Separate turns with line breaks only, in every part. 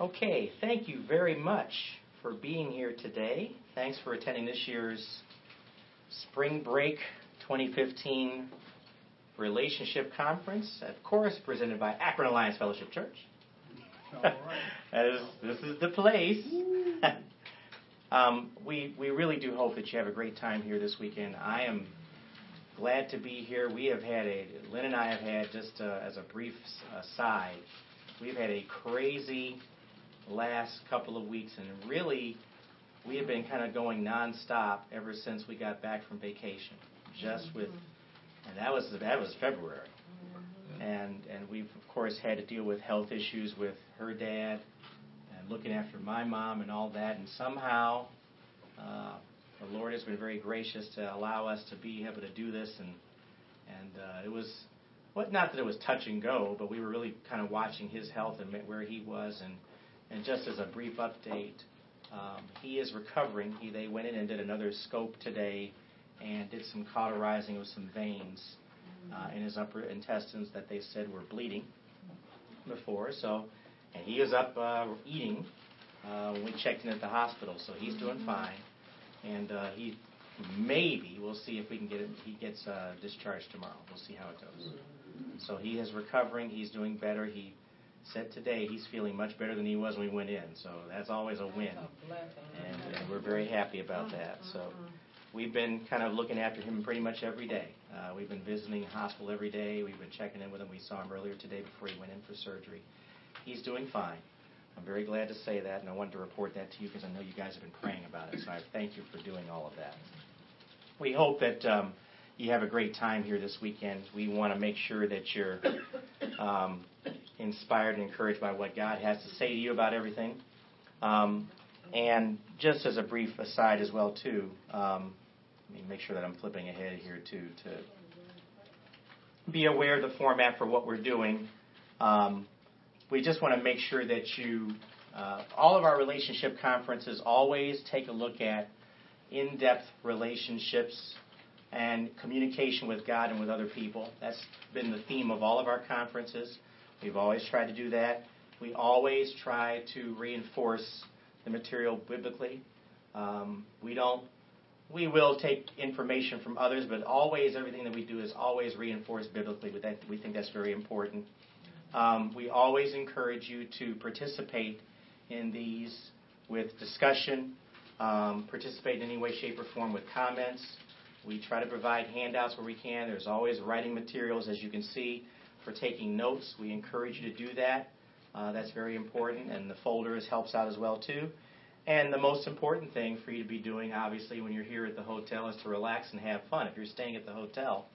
Okay, thank you very much for being here today. Thanks for attending this year's Spring Break 2015 Relationship Conference, of course, presented by Akron Alliance Fellowship Church. This is the place. um, we we really do hope that you have a great time here this weekend. I am glad to be here. We have had a Lynn and I have had just uh, as a brief aside, we've had a crazy last couple of weeks, and really, we have been kind of going nonstop ever since we got back from vacation. Just with, and that was that was February, and and we've of course had to deal with health issues with her dad, and looking after my mom and all that, and somehow. Uh, the Lord has been very gracious to allow us to be able to do this, and and uh, it was, well, not that it was touch and go, but we were really kind of watching his health and where he was, and and just as a brief update, um, he is recovering. He, they went in and did another scope today and did some cauterizing of some veins uh, in his upper intestines that they said were bleeding before. So, and he is up uh, eating uh, we checked in at the hospital. So he's doing fine, and uh, he maybe we'll see if we can get it. He gets uh, discharged tomorrow. We'll see how it goes. So he is recovering. He's doing better. He said today he's feeling much better than he was when we went in. So that's always a win. And, and we're very happy about that. So we've been kind of looking after him pretty much every day. Uh, we've been visiting the hospital every day. We've been checking in with him. We saw him earlier today before he went in for surgery. He's doing fine. I'm very glad to say that, and I wanted to report that to you because I know you guys have been praying about it. So I thank you for doing all of that. We hope that um, you have a great time here this weekend. We want to make sure that you're um, inspired and encouraged by what God has to say to you about everything. Um, and just as a brief aside as well, too, um, let me make sure that I'm flipping ahead here too to be aware of the format for what we're doing. Um, we just want to make sure that you, uh, all of our relationship conferences always take a look at in-depth relationships and communication with God and with other people. That's been the theme of all of our conferences. We've always tried to do that. We always try to reinforce the material biblically. Um, we don't. We will take information from others, but always everything that we do is always reinforced biblically. That, we think that's very important. Um, we always encourage you to participate in these with discussion, um, participate in any way, shape, or form with comments. We try to provide handouts where we can. There's always writing materials, as you can see for taking notes. We encourage you to do that. Uh, that's very important, and the folders helps out as well too. And the most important thing for you to be doing, obviously, when you're here at the hotel, is to relax and have fun. If you're staying at the hotel,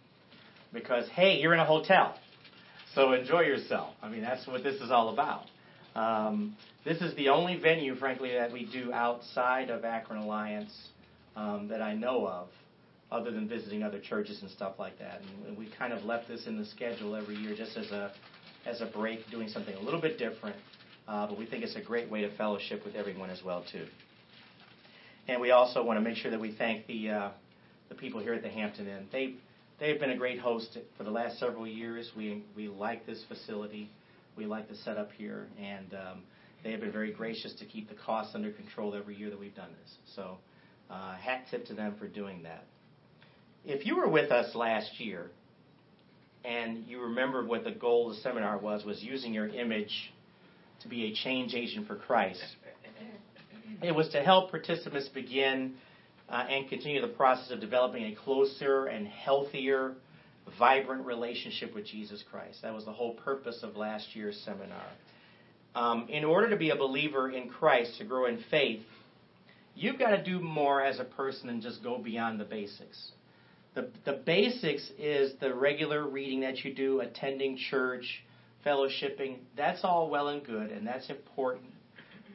because hey, you're in a hotel, so enjoy yourself. I mean, that's what this is all about. Um, this is the only venue, frankly, that we do outside of Akron Alliance um, that I know of other than visiting other churches and stuff like that. And we kind of left this in the schedule every year just as a as a break, doing something a little bit different. Uh, but we think it's a great way to fellowship with everyone as well too. And we also want to make sure that we thank the uh, the people here at the Hampton Inn. They they've been a great host for the last several years. We we like this facility. We like the setup here, and um, they have been very gracious to keep the costs under control every year that we've done this. So, uh, hat tip to them for doing that. If you were with us last year and you remember what the goal of the seminar was, was using your image to be a change agent for Christ. It was to help participants begin uh, and continue the process of developing a closer and healthier, vibrant relationship with Jesus Christ. That was the whole purpose of last year's seminar. Um, in order to be a believer in Christ, to grow in faith, you've got to do more as a person than just go beyond the basics. The, the basics is the regular reading that you do, attending church, fellowshipping. That's all well and good, and that's important,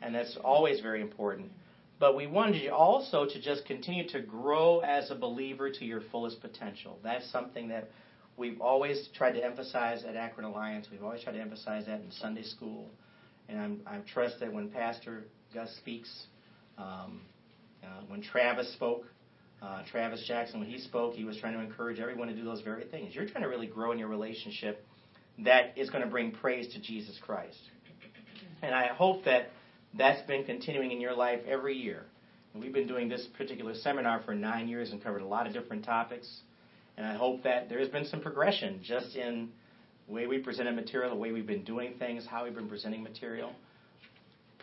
and that's always very important. But we wanted you also to just continue to grow as a believer to your fullest potential. That's something that we've always tried to emphasize at Akron Alliance. We've always tried to emphasize that in Sunday school. And I'm, I trust that when Pastor Gus speaks, um, uh, when Travis spoke, uh, Travis Jackson, when he spoke, he was trying to encourage everyone to do those very things. You're trying to really grow in your relationship that is going to bring praise to Jesus Christ. And I hope that that's been continuing in your life every year. And we've been doing this particular seminar for nine years and covered a lot of different topics. And I hope that there's been some progression just in the way we presented material, the way we've been doing things, how we've been presenting material.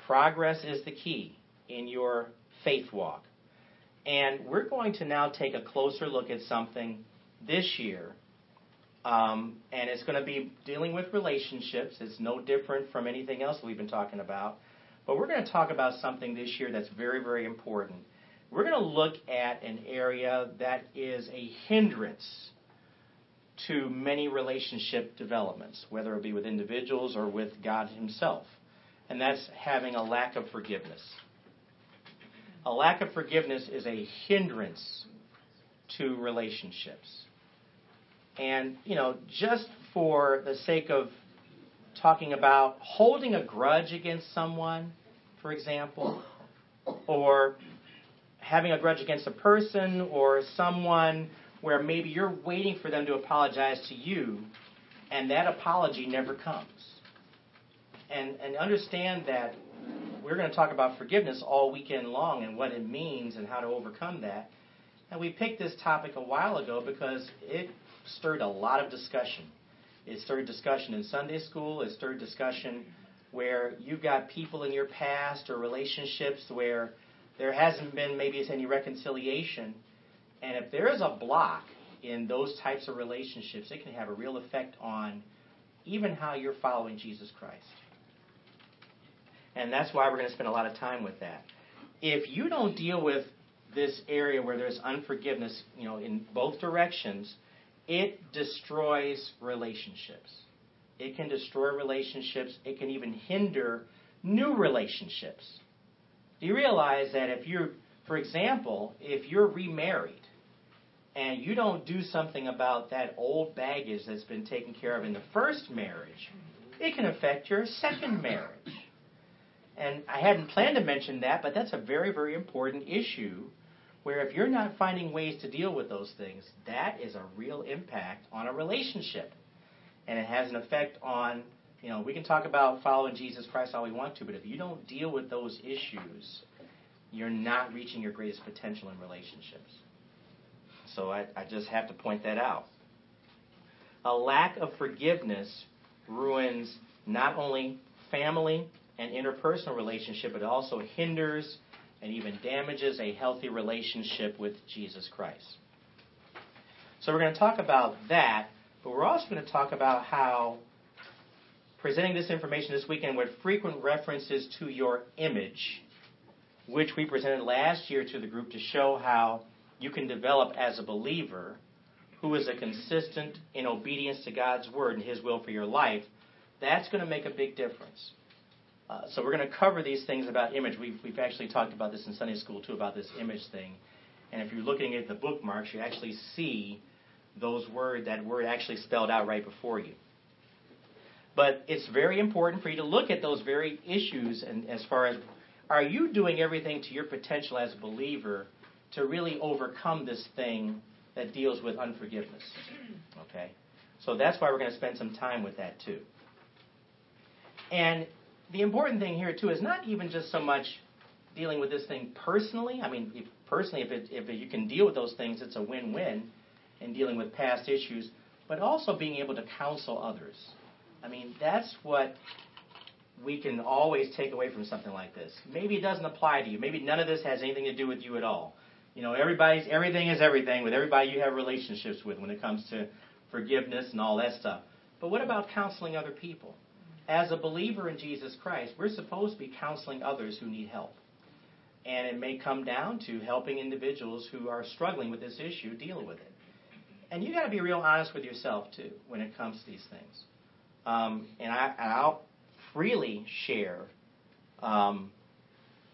Progress is the key in your faith walk. And we're going to now take a closer look at something this year. Um, and it's going to be dealing with relationships. It's no different from anything else we've been talking about. But we're going to talk about something this year that's very, very important. We're going to look at an area that is a hindrance to many relationship developments, whether it be with individuals or with God Himself. And that's having a lack of forgiveness. A lack of forgiveness is a hindrance to relationships. And, you know, just for the sake of talking about holding a grudge against someone, for example, or having a grudge against a person or someone where maybe you're waiting for them to apologize to you and that apology never comes. And, and understand that we're going to talk about forgiveness all weekend long and what it means and how to overcome that. And we picked this topic a while ago because it stirred a lot of discussion. It stirred discussion in Sunday school. It stirred discussion where you've got people in your past or relationships where there hasn't been maybe any reconciliation. And if there is a block in those types of relationships, it can have a real effect on even how you're following Jesus Christ. And that's why we're going to spend a lot of time with that. If you don't deal with this area where there's unforgiveness, you know, in both directions, it destroys relationships. It can destroy relationships. It can even hinder new relationships. Do you realize that if you're, for example, if you're remarried and you don't do something about that old baggage that's been taken care of in the first marriage, it can affect your second marriage. And I hadn't planned to mention that, but that's a very, very important issue where if you're not finding ways to deal with those things, that is a real impact on a relationship. And it has an effect on, you know, we can talk about following Jesus Christ all we want to, but if you don't deal with those issues, you're not reaching your greatest potential in relationships. So I, I just have to point that out. A lack of forgiveness ruins not only family and interpersonal relationship, it also hinders and even damages a healthy relationship with Jesus Christ. So we're going to talk about that, but we're also going to talk about how presenting this information this weekend with frequent references to your image, which we presented last year to the group to show how you can develop as a believer who is a consistent in obedience to God's word and his will for your life, that's going to make a big difference. Uh, so we're going to cover these things about image. We've, we've actually talked about this in Sunday school too about this image thing. And if you're looking at the bookmarks, you actually see those word that word actually spelled out right before you. But it's very important for you to look at those very issues and as far as are you doing everything to your potential as a believer to really overcome this thing that deals with unforgiveness? Okay? So that's why we're going to spend some time with that too. And the important thing here too is not even just so much dealing with this thing personally. I mean, if, personally, if it, if you can deal with those things, it's a win-win in dealing with past issues, but also being able to counsel others. I mean, that's what we can always take away from something like this. Maybe it doesn't apply to you. Maybe none of this has anything to do with you at all. You know, everybody's everything is everything with everybody you have relationships with when it comes to forgiveness and all that stuff. But what about counseling other people? As a believer in Jesus Christ, we're supposed to be counseling others who need help. And it may come down to helping individuals who are struggling with this issue deal with it. And you got to be real honest with yourself too when it comes to these things. Um, and I, I'll freely share. Um,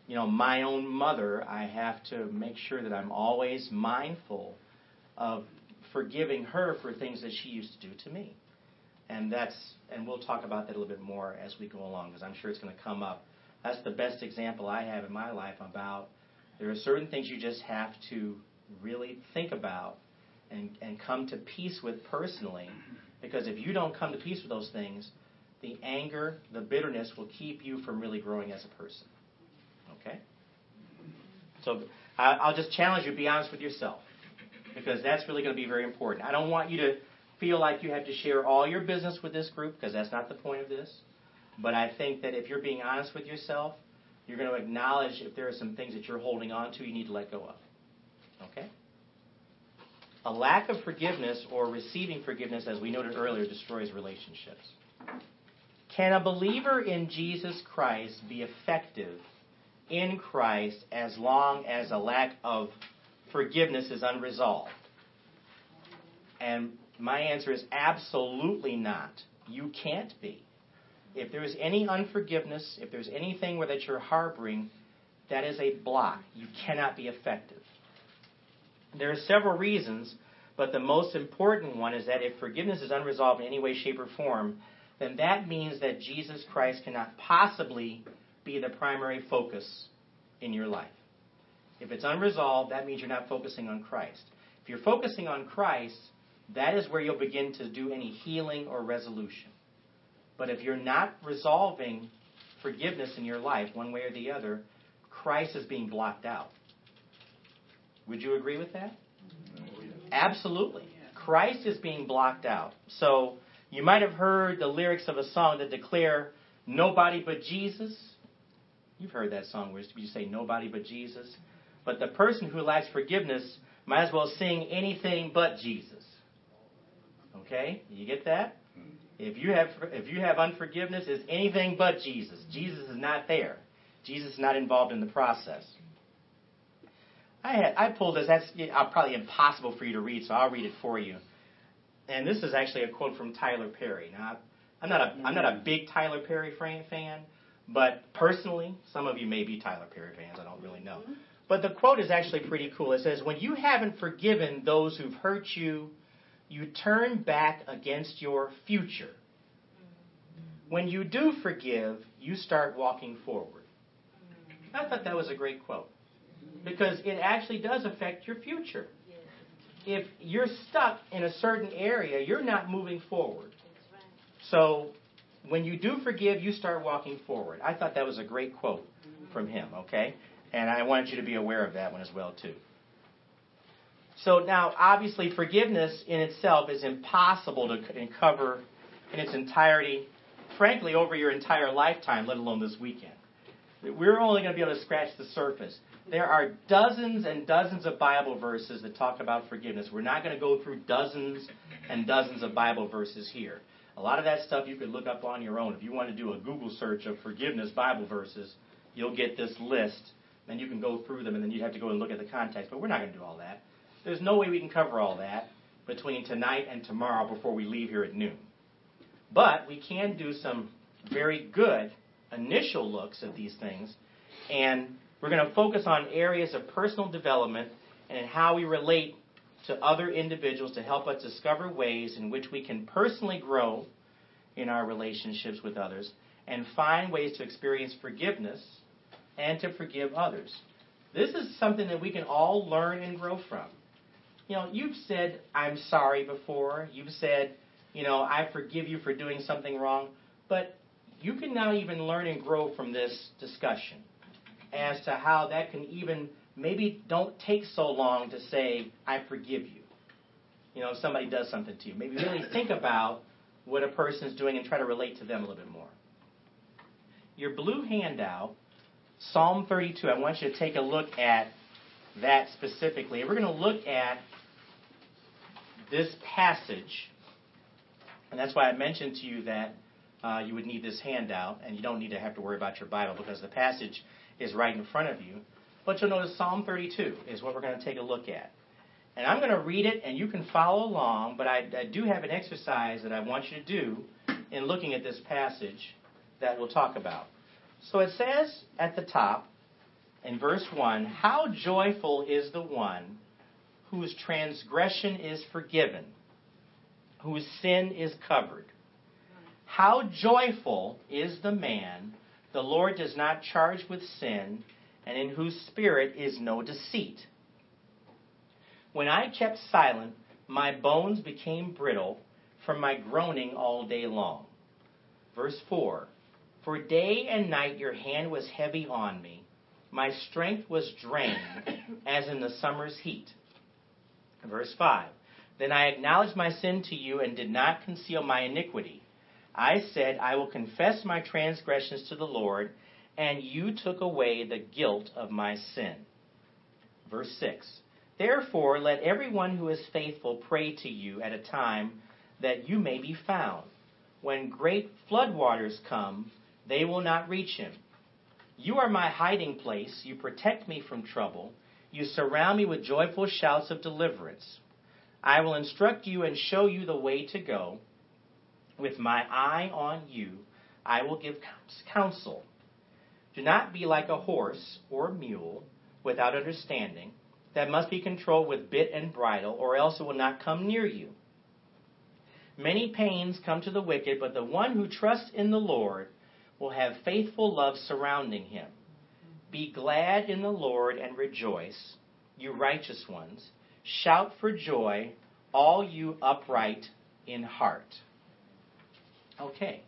you know, my own mother, I have to make sure that I'm always mindful of forgiving her for things that she used to do to me and that's and we'll talk about that a little bit more as we go along because I'm sure it's going to come up. That's the best example I have in my life about there are certain things you just have to really think about and, and come to peace with personally because if you don't come to peace with those things, the anger, the bitterness will keep you from really growing as a person. Okay? So I'll just challenge you be honest with yourself because that's really going to be very important. I don't want you to feel like you have to share all your business with this group because that's not the point of this. But I think that if you're being honest with yourself, you're going to acknowledge if there are some things that you're holding on to you need to let go of. Okay? A lack of forgiveness or receiving forgiveness, as we noted earlier, destroys relationships. Can a believer in Jesus Christ be effective in Christ as long as a lack of forgiveness is unresolved? And my answer is absolutely not. You can't be. If there is any unforgiveness, if there's anything that you're harboring, that is a block. You cannot be effective. There are several reasons, but the most important one is that if forgiveness is unresolved in any way, shape, or form, then that means that Jesus Christ cannot possibly be the primary focus in your life. If it's unresolved, that means you're not focusing on Christ. If you're focusing on Christ, that is where you'll begin to do any healing or resolution. But if you're not resolving forgiveness in your life, one way or the other, Christ is being blocked out. Would you agree with that? Mm-hmm. Absolutely. Christ is being blocked out. So you might have heard the lyrics of a song that declare, Nobody but Jesus. You've heard that song where you say, Nobody but Jesus. But the person who lacks forgiveness might as well sing anything but Jesus. Okay? You get that? Mm-hmm. If you have if you have unforgiveness, it's anything but Jesus. Jesus is not there. Jesus is not involved in the process. I had I pulled this. That's uh, probably impossible for you to read, so I'll read it for you. And this is actually a quote from Tyler Perry. Now, I'm not a I'm not a big Tyler Perry fan, but personally, some of you may be Tyler Perry fans. I don't really know. Mm-hmm. But the quote is actually pretty cool. It says, "When you haven't forgiven those who've hurt you, you turn back against your future. When you do forgive, you start walking forward." I thought that was a great quote because it actually does affect your future. If you're stuck in a certain area, you're not moving forward. So when you do forgive, you start walking forward. I thought that was a great quote from him, okay? And I wanted you to be aware of that one as well too. So now obviously forgiveness in itself is impossible to cover in its entirety, frankly over your entire lifetime, let alone this weekend. We're only going to be able to scratch the surface. There are dozens and dozens of Bible verses that talk about forgiveness. We're not going to go through dozens and dozens of Bible verses here. A lot of that stuff you could look up on your own. If you want to do a Google search of forgiveness Bible verses, you'll get this list. Then you can go through them, and then you'd have to go and look at the context. But we're not going to do all that. There's no way we can cover all that between tonight and tomorrow before we leave here at noon. But we can do some very good initial looks at these things, and we're going to focus on areas of personal development and how we relate to other individuals to help us discover ways in which we can personally grow in our relationships with others and find ways to experience forgiveness and to forgive others. This is something that we can all learn and grow from. You know, you've said, I'm sorry before. You've said, you know, I forgive you for doing something wrong. But you can now even learn and grow from this discussion as to how that can even maybe don't take so long to say, I forgive you. You know, if somebody does something to you. Maybe really think about what a person is doing and try to relate to them a little bit more. Your blue handout, Psalm 32, I want you to take a look at that specifically. We're going to look at this passage, and that's why I mentioned to you that uh, you would need this handout, and you don't need to have to worry about your Bible because the passage is right in front of you. But you'll notice Psalm 32 is what we're going to take a look at. And I'm going to read it, and you can follow along, but I, I do have an exercise that I want you to do in looking at this passage that we'll talk about. So it says at the top, in verse 1, How joyful is the one whose transgression is forgiven, whose sin is covered. How joyful is the man the Lord does not charge with sin, and in whose spirit is no deceit. When I kept silent, my bones became brittle from my groaning all day long. Verse 4 For day and night your hand was heavy on me. my strength was drained as in the summer's heat. Verse 5 Then I acknowledged my sin to you and did not conceal my iniquity. I said, I will confess my transgressions to the Lord, and you took away the guilt of my sin. Verse 6 Therefore, let everyone who is faithful pray to you at a time that you may be found. When great floodwaters come, they will not reach him. You are my hiding place. You protect me from trouble. You surround me with joyful shouts of deliverance. I will instruct you and show you the way to go. With my eye on you, I will give counsel. Do not be like a horse or a mule without understanding that must be controlled with bit and bridle, or else it will not come near you. Many pains come to the wicked, but the one who trusts in the Lord will have faithful love surrounding him. Be glad in the Lord and rejoice, you righteous ones. Shout for joy, all you upright in heart. Okay,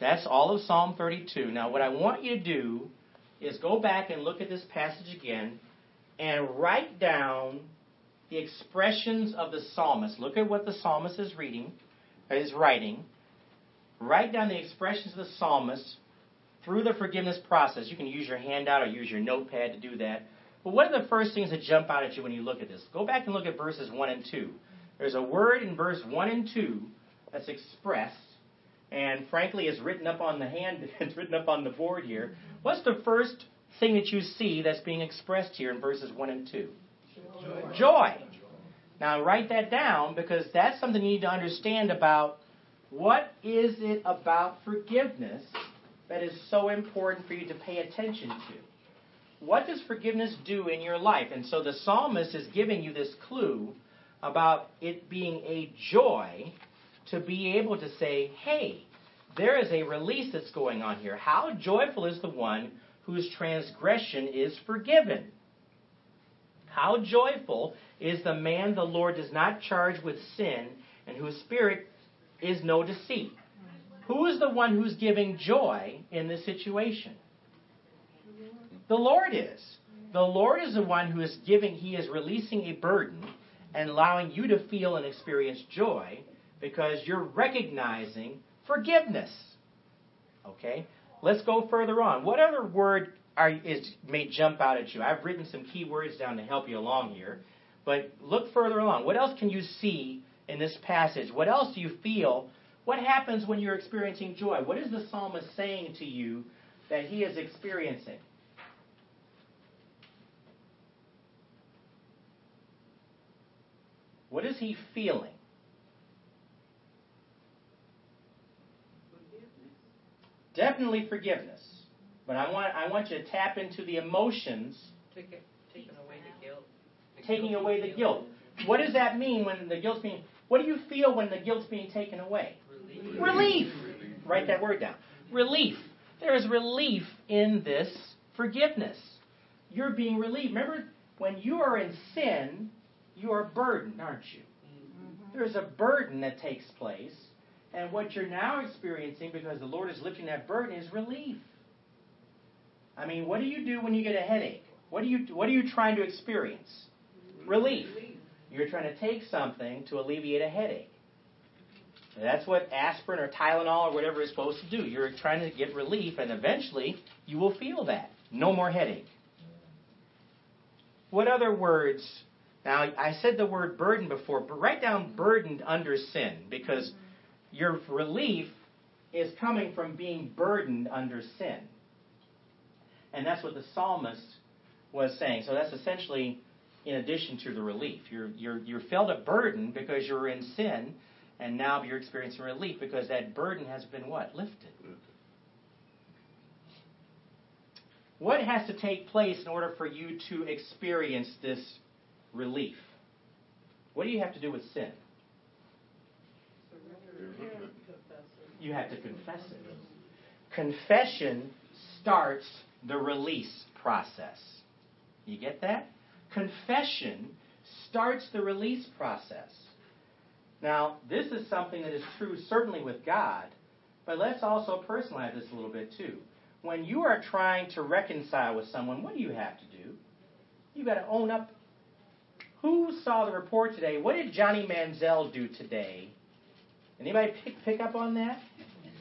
that's all of Psalm 32. Now, what I want you to do is go back and look at this passage again and write down the expressions of the psalmist. Look at what the psalmist is reading, is writing. Write down the expressions of the psalmist through the forgiveness process. You can use your handout or use your notepad to do that. But what are the first things that jump out at you when you look at this? Go back and look at verses 1 and 2. There's a word in verse 1 and 2 that's expressed, and frankly is written up on the hand, it's written up on the board here. What's the first thing that you see that's being expressed here in verses 1 and 2? Joy. Joy. Now write that down because that's something you need to understand about what is it about forgiveness that is so important for you to pay attention to. What does forgiveness do in your life? And so the psalmist is giving you this clue about it being a joy to be able to say, hey, there is a release that's going on here. How joyful is the one whose transgression is forgiven? How joyful is the man the Lord does not charge with sin and whose spirit is no deceit? Who is the one who's giving joy in this situation? The Lord is. The Lord is the one who is giving, He is releasing a burden and allowing you to feel and experience joy because you're recognizing forgiveness. Okay? Let's go further on. What other word are, is, may jump out at you? I've written some key words down to help you along here. But look further along. What else can you see in this passage? What else do you feel what happens when you're experiencing joy? What is the psalmist saying to you that he is experiencing? What is he feeling? Forgiveness. Definitely forgiveness. But I want I want you to tap into the emotions.
Taking, taking away the guilt.
The taking guilt, away the guilt. What does that mean when the guilt's being what do you feel when the guilt's being taken away? Relief. Write that word down. Relief. There is relief in this forgiveness. You're being relieved. Remember, when you are in sin, you are burdened, aren't you? Mm-hmm. There's a burden that takes place. And what you're now experiencing, because the Lord is lifting that burden, is relief. I mean, what do you do when you get a headache? What, do you, what are you trying to experience? Relief. You're trying to take something to alleviate a headache. That's what aspirin or Tylenol or whatever is supposed to do. You're trying to get relief, and eventually you will feel that. No more headache. What other words? Now, I said the word burden before, but write down burdened under sin because your relief is coming from being burdened under sin. And that's what the psalmist was saying. So that's essentially in addition to the relief. You're, you're, you're felt a burden because you're in sin and now you're experiencing relief because that burden has been what? Lifted. What has to take place in order for you to experience this relief? What do you have to do with sin? You have to confess it. Confession starts the release process. You get that? Confession starts the release process. Now, this is something that is true certainly with God, but let's also personalize this a little bit too. when you are trying to reconcile with someone, what do you have to do? You've got to own up. Who saw the report today? What did Johnny Manziel do today? Anybody pick pick up on that?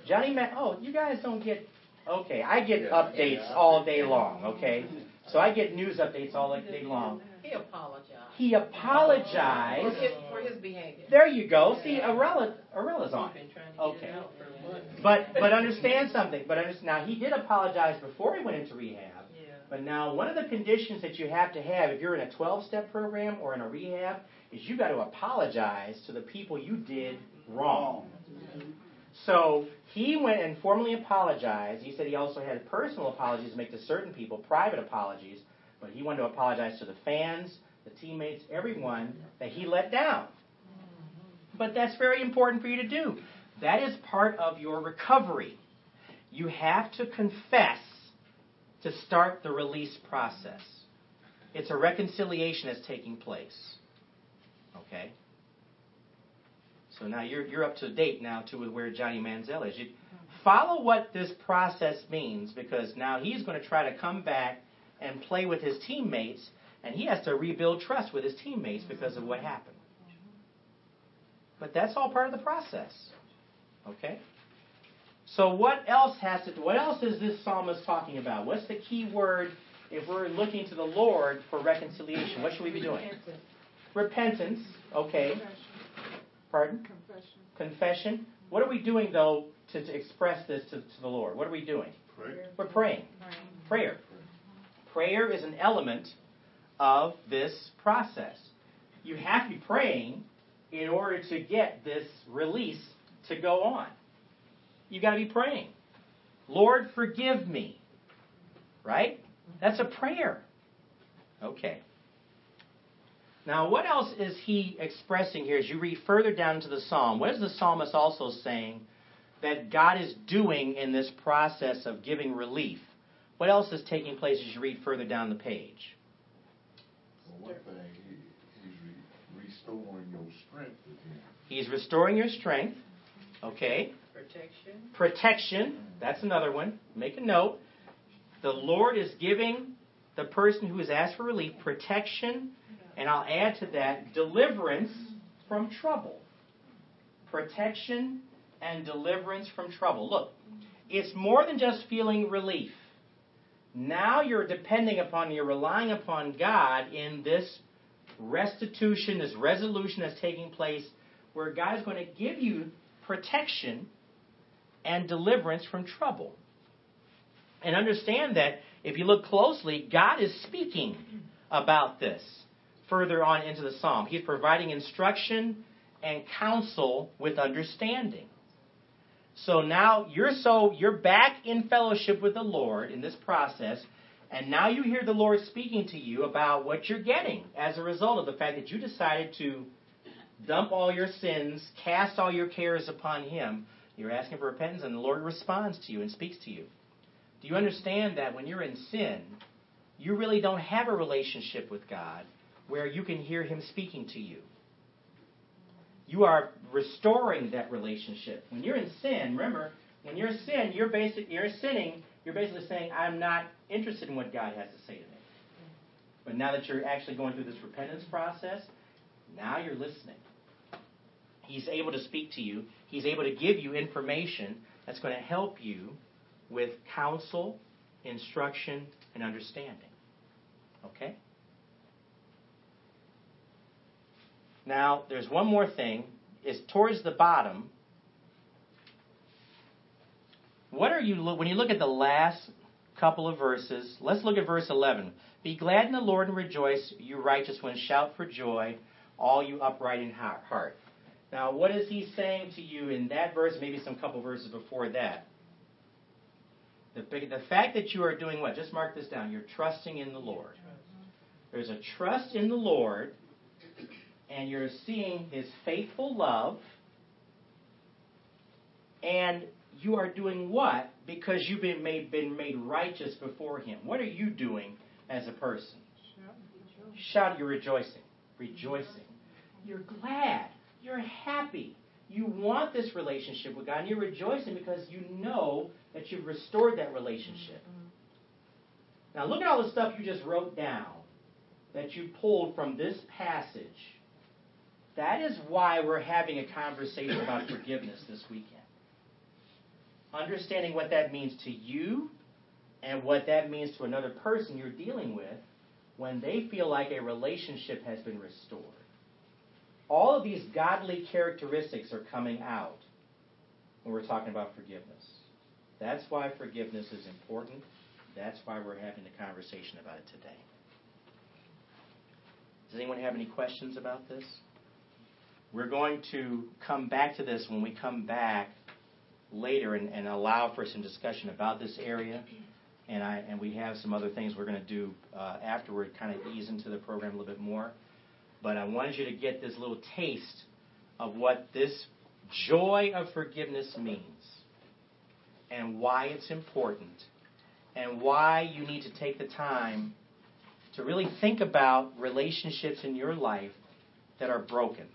Johnny Man. Oh, you guys don't get. Okay, I get updates all day long. Okay, so I get news updates all day long.
He apologized.
He
For
apologized.
his, for his behavior.
There you go. See, Arella, Arella's on.
He's been trying to
Okay.
it out for.
But but understand something. But understand, now he did apologize before he went into rehab.
Yeah.
But now one of the conditions that you have to have if you're in a 12-step program or in a rehab is you got to apologize to the people you did wrong. So he went and formally apologized. He said he also had personal apologies to make to certain people, private apologies, but he wanted to apologize to the fans, the teammates, everyone that he let down. But that's very important for you to do. That is part of your recovery. You have to confess to start the release process. It's a reconciliation that's taking place. Okay? So now you're, you're up to date now to where Johnny Manziel is. You follow what this process means because now he's going to try to come back and play with his teammates, and he has to rebuild trust with his teammates because of what happened. But that's all part of the process. Okay? So what else has to what else is this psalmist talking about? What's the key word if we're looking to the Lord for reconciliation? What should we be doing? Repentance. Okay. Pardon?
Confession.
Confession. What are we doing though to, to express this to, to the Lord? What are we doing?
Pray.
We're praying. Prayer. Prayer is an element of this process. You have to be praying in order to get this release to go on. You've got to be praying. Lord, forgive me. Right? That's a prayer. Okay. Now, what else is he expressing here as you read further down into the psalm? What is the psalmist also saying that God is doing in this process of giving relief? What else is taking place as you read further down the page?
Well, one thing, he, he's re- restoring your strength again.
He's restoring your strength. Okay.
Protection.
Protection. That's another one. Make a note. The Lord is giving the person who has asked for relief protection, and I'll add to that deliverance from trouble. Protection and deliverance from trouble. Look, it's more than just feeling relief. Now you're depending upon, you're relying upon God in this restitution, this resolution that's taking place, where God is going to give you protection and deliverance from trouble. And understand that if you look closely, God is speaking about this further on into the psalm. He's providing instruction and counsel with understanding. So now you're so you're back in fellowship with the Lord in this process, and now you hear the Lord speaking to you about what you're getting as a result of the fact that you decided to dump all your sins, cast all your cares upon Him. You're asking for repentance, and the Lord responds to you and speaks to you. Do you understand that when you're in sin, you really don't have a relationship with God where you can hear Him speaking to you? You are restoring that relationship. When you're in sin, remember, when you're in sin, you're basic, you're sinning. You're basically saying, "I'm not interested in what God has to say to me." But now that you're actually going through this repentance process, now you're listening. He's able to speak to you. He's able to give you information that's going to help you with counsel, instruction, and understanding. Okay? Now, there's one more thing. Is towards the bottom. What are you when you look at the last couple of verses? Let's look at verse 11. Be glad in the Lord and rejoice, you righteous ones. Shout for joy, all you upright in heart. Now, what is he saying to you in that verse? Maybe some couple verses before that. The, the fact that you are doing what? Just mark this down. You're trusting in the Lord. There's a trust in the Lord, and you're seeing His faithful love, and you are doing what? Because you've been made, been made righteous before Him. What are you doing as a person? Shout, you're rejoicing. Rejoicing. You're glad. You're happy. You want this relationship with God, and you're rejoicing because you know that you've restored that relationship. Mm-hmm. Now, look at all the stuff you just wrote down that you pulled from this passage. That is why we're having a conversation about forgiveness this weekend. Understanding what that means to you and what that means to another person you're dealing with when they feel like a relationship has been restored. All of these godly characteristics are coming out when we're talking about forgiveness. That's why forgiveness is important. That's why we're having the conversation about it today. Does anyone have any questions about this? We're going to come back to this when we come back later and, and allow for some discussion about this area. And, I, and we have some other things we're going to do uh, afterward, kind of ease into the program a little bit more. But I wanted you to get this little taste of what this joy of forgiveness means and why it's important and why you need to take the time to really think about relationships in your life that are broken.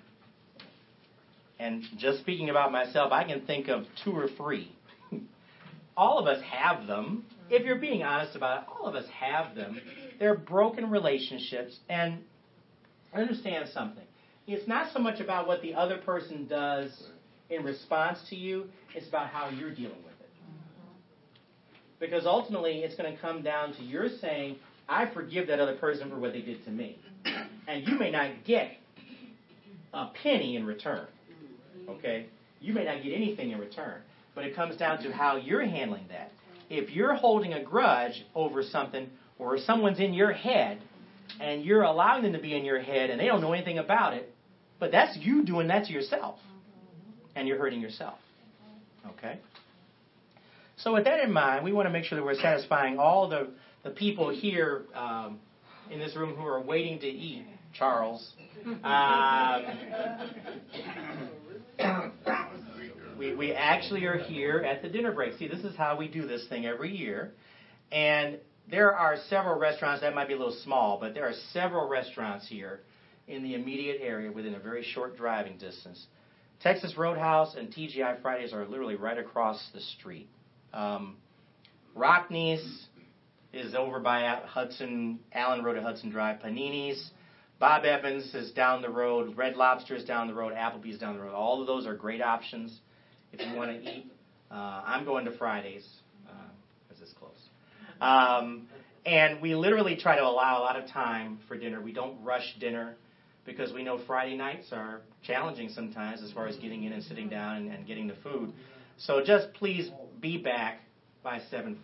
And just speaking about myself, I can think of two or three. all of us have them. If you're being honest about it, all of us have them. They're broken relationships. And understand something. It's not so much about what the other person does in response to you, it's about how you're dealing with it. Because ultimately, it's going to come down to your saying, I forgive that other person for what they did to me. And you may not get a penny in return. Okay? You may not get anything in return. But it comes down to how you're handling that. If you're holding a grudge over something, or someone's in your head, and you're allowing them to be in your head, and they don't know anything about it, but that's you doing that to yourself. And you're hurting yourself. Okay? So, with that in mind, we want to make sure that we're satisfying all the, the people here um, in this room who are waiting to eat, Charles. Um, we, we actually are here at the dinner break. See, this is how we do this thing every year. And there are several restaurants that might be a little small, but there are several restaurants here in the immediate area within a very short driving distance. Texas Roadhouse and TGI Fridays are literally right across the street. Um, Rockne's is over by Hudson, Allen Road at Hudson Drive. Panini's, Bob Evans is down the road. Red Lobster is down the road. Applebee's down the road. All of those are great options if you want to eat. Uh, I'm going to Fridays because uh, it's close. Um, and we literally try to allow a lot of time for dinner. We don't rush dinner because we know Friday nights are challenging sometimes as far as getting in and sitting down and, and getting the food. So just please be back by 7:45.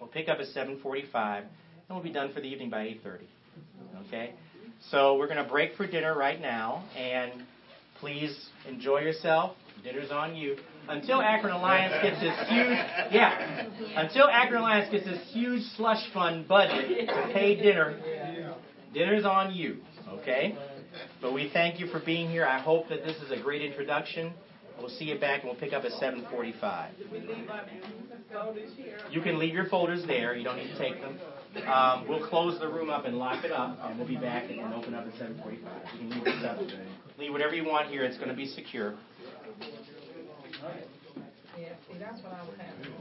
We'll pick up at 7:45 and we'll be done for the evening by 8:30. Okay? So we're going to break for dinner right now and please enjoy yourself. Dinner's on you. Until Akron Alliance gets this huge, yeah, until Akron Alliance gets this huge slush fund budget to pay dinner, dinner's on you, okay? But we thank you for being here. I hope that this is a great introduction. We'll see you back and we'll pick up at 7:45. You can leave your folders there. You don't need to take them. Um, we'll close the room up and lock it up, and we'll be back and open up at 7:45. You can leave. Leave whatever you want here. It's going to be secure.
Yeah, see, that's what I was having.